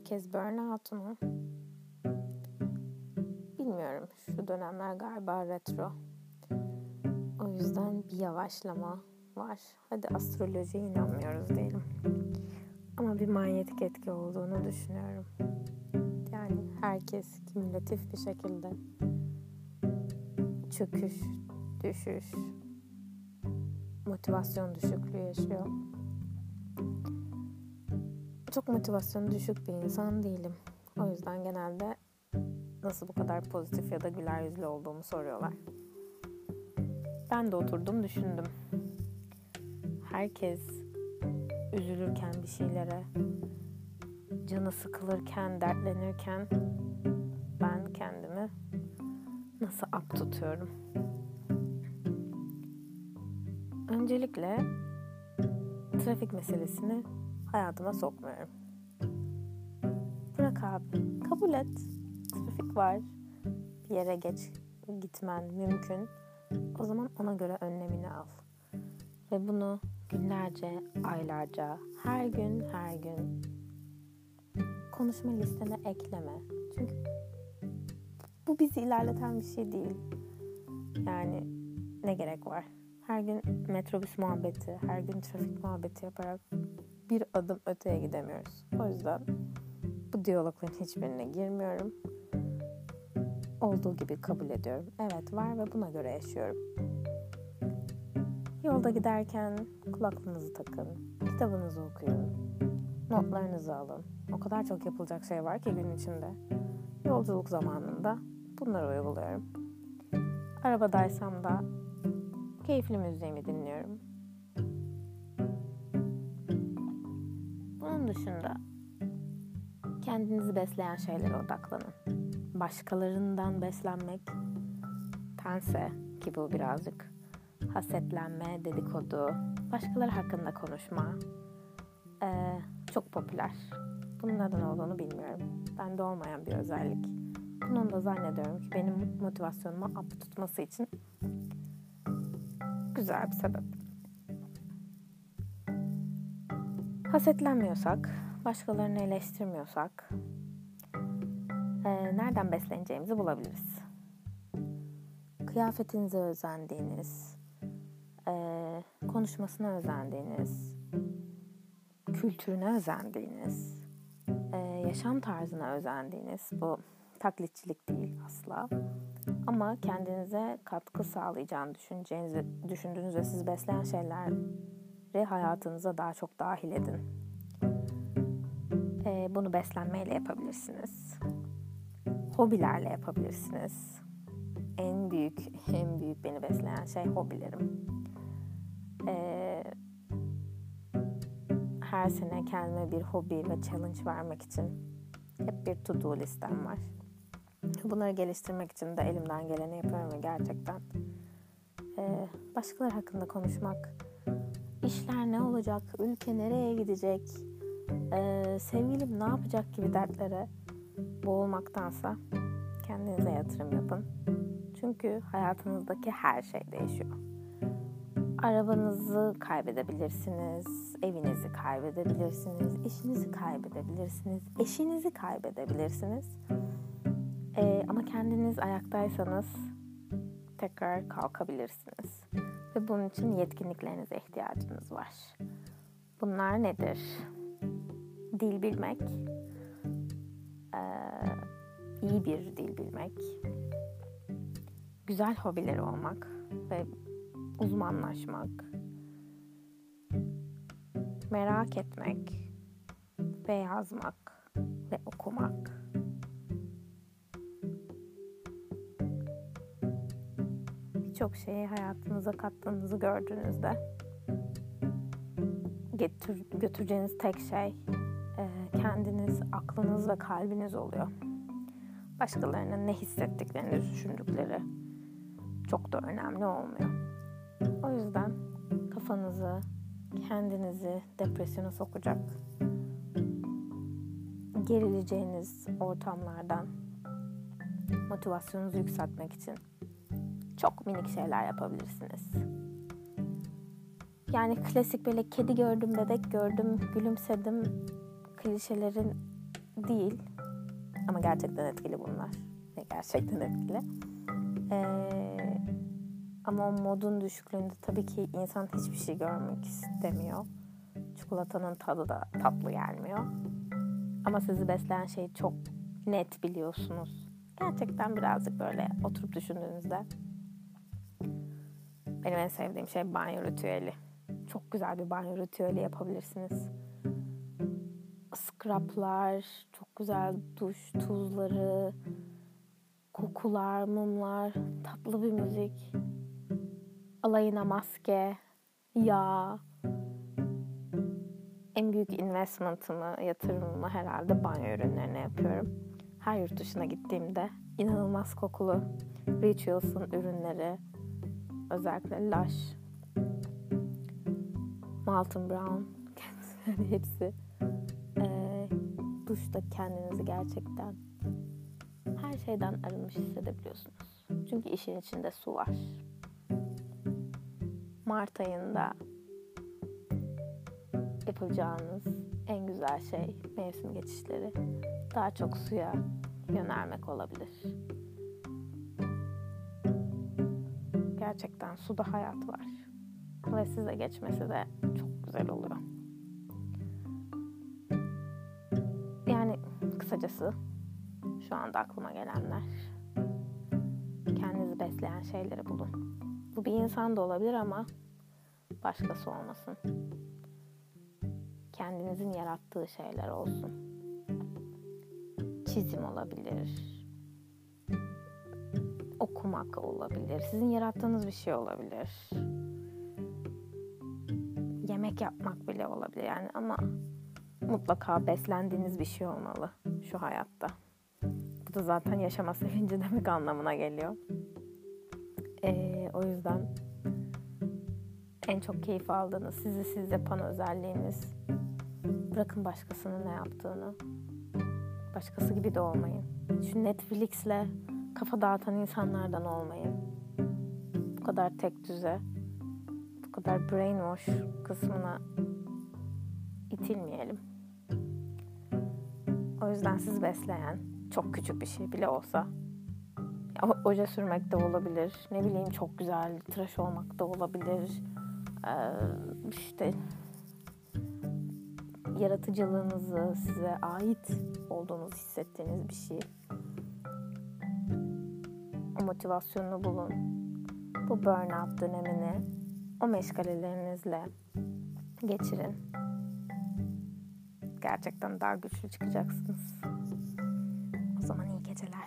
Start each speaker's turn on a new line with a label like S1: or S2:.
S1: herkes burnout mu? Bilmiyorum. Şu dönemler galiba retro. O yüzden bir yavaşlama var. Hadi astrolojiye inanmıyoruz diyelim. Ama bir manyetik etki olduğunu düşünüyorum. Yani herkes kümülatif bir şekilde çöküş, düşüş, motivasyon düşüklüğü yaşıyor. Çok motivasyonu düşük bir insan değilim. O yüzden genelde nasıl bu kadar pozitif ya da güler yüzlü olduğumu soruyorlar. Ben de oturdum düşündüm. Herkes üzülürken bir şeylere, canı sıkılırken, dertlenirken ben kendimi nasıl ap tutuyorum? Öncelikle trafik meselesini hayatıma sokmuyorum. Bırak abi, kabul et. Trafik var. Bir yere geç gitmen mümkün. O zaman ona göre önlemini al. Ve bunu günlerce, aylarca, her gün, her gün konuşma listene ekleme. Çünkü bu bizi ilerleten bir şey değil. Yani ne gerek var? Her gün metrobüs muhabbeti, her gün trafik muhabbeti yaparak bir adım öteye gidemiyoruz. O yüzden bu diyalogların hiçbirine girmiyorum. Olduğu gibi kabul ediyorum. Evet var ve buna göre yaşıyorum. Yolda giderken kulaklığınızı takın, kitabınızı okuyun, notlarınızı alın. O kadar çok yapılacak şey var ki gün içinde. Yolculuk zamanında bunları uyguluyorum. Arabadaysam da keyifli müziğimi dinliyorum. Bunun dışında kendinizi besleyen şeylere odaklanın. Başkalarından beslenmek tense ki bu birazcık hasetlenme, dedikodu, başkaları hakkında konuşma ee, çok popüler. Bunun neden olduğunu bilmiyorum. Bende olmayan bir özellik. Bunun da zannediyorum ki benim motivasyonumu up tutması için güzel bir sebep. Hasetlenmiyorsak, başkalarını eleştirmiyorsak e, nereden besleneceğimizi bulabiliriz. Kıyafetinize özendiğiniz, e, konuşmasına özendiğiniz, kültürüne özendiğiniz, e, yaşam tarzına özendiğiniz, bu taklitçilik değil asla. Ama kendinize katkı sağlayacağını düşüneceğinizi, düşündüğünüz ve sizi besleyen şeyleri hayatınıza daha çok dahil edin. E, bunu beslenmeyle yapabilirsiniz. Hobilerle yapabilirsiniz. En büyük, en büyük beni besleyen şey hobilerim. E, her sene kendime bir hobi ve challenge vermek için hep bir to-do listem var. Bunları geliştirmek için de elimden geleni yapıyorum ve gerçekten e, başkaları hakkında konuşmak, işler ne olacak, ülke nereye gidecek, e, sevgilim ne yapacak gibi dertlere boğulmaktansa kendinize yatırım yapın. Çünkü hayatınızdaki her şey değişiyor. Arabanızı kaybedebilirsiniz, evinizi kaybedebilirsiniz, işinizi kaybedebilirsiniz, eşinizi kaybedebilirsiniz. Ee, ama kendiniz ayaktaysanız tekrar kalkabilirsiniz. Ve bunun için yetkinliklerinize ihtiyacınız var. Bunlar nedir? Dil bilmek, iyi bir dil bilmek, güzel hobileri olmak ve uzmanlaşmak, merak etmek ve yazmak ve okumak. Birçok şeyi hayatınıza kattığınızı gördüğünüzde getir, götüreceğiniz tek şey e, kendiniz, aklınız ve kalbiniz oluyor. Başkalarının ne hissettiklerini düşündükleri çok da önemli olmuyor. O yüzden kafanızı, kendinizi depresyona sokacak, gerileceğiniz ortamlardan motivasyonunuzu yükseltmek için çok minik şeyler yapabilirsiniz. Yani klasik böyle kedi gördüm, bebek gördüm, gülümsedim klişelerin değil. Ama gerçekten etkili bunlar. Gerçekten etkili. Ee, ama o modun düşüklüğünde tabii ki insan hiçbir şey görmek istemiyor. Çikolatanın tadı da tatlı gelmiyor. Ama sizi besleyen şey çok net biliyorsunuz. Gerçekten birazcık böyle oturup düşündüğünüzde benim en sevdiğim şey banyo ritüeli. Çok güzel bir banyo ritüeli yapabilirsiniz. Scraplar, çok güzel duş tuzları, kokular, mumlar, tatlı bir müzik, alayına maske, yağ. En büyük investment'ımı, yatırımımı herhalde banyo ürünlerine yapıyorum. Her yurt dışına gittiğimde inanılmaz kokulu Rituals'ın ürünleri, özellikle Lush, Malton Brown, hepsi e, duşta kendinizi gerçekten her şeyden arınmış hissedebiliyorsunuz. Çünkü işin içinde su var. Mart ayında yapacağınız en güzel şey mevsim geçişleri daha çok suya yönelmek olabilir. Gerçekten suda hayat var. Ve size geçmesi de çok güzel oluyor. Yani kısacası şu anda aklıma gelenler. Kendinizi besleyen şeyleri bulun. Bu bir insan da olabilir ama başkası olmasın. Kendinizin yarattığı şeyler olsun. Çizim olabilir. Okumak olabilir. Sizin yarattığınız bir şey olabilir. Yemek yapmak bile olabilir yani ama mutlaka beslendiğiniz bir şey olmalı şu hayatta. Bu da zaten yaşama sevinci demek anlamına geliyor. Ee, o yüzden en çok keyif aldığınız, sizi siz yapan özelliğiniz. Bırakın başkasının ne yaptığını. Başkası gibi de olmayın. Şu Netflix'le kafa dağıtan insanlardan olmayın. Bu kadar tek düze, bu kadar brainwash kısmına itilmeyelim. O yüzden sizi besleyen çok küçük bir şey bile olsa oje sürmek de olabilir. Ne bileyim çok güzel tıraş olmak da olabilir. Ee, işte yaratıcılığınızı size ait olduğunuzu hissettiğiniz bir şey. O motivasyonunu bulun. Bu burnout dönemini o meşgalelerinizle geçirin. Gerçekten daha güçlü çıkacaksınız. O zaman iyi geceler.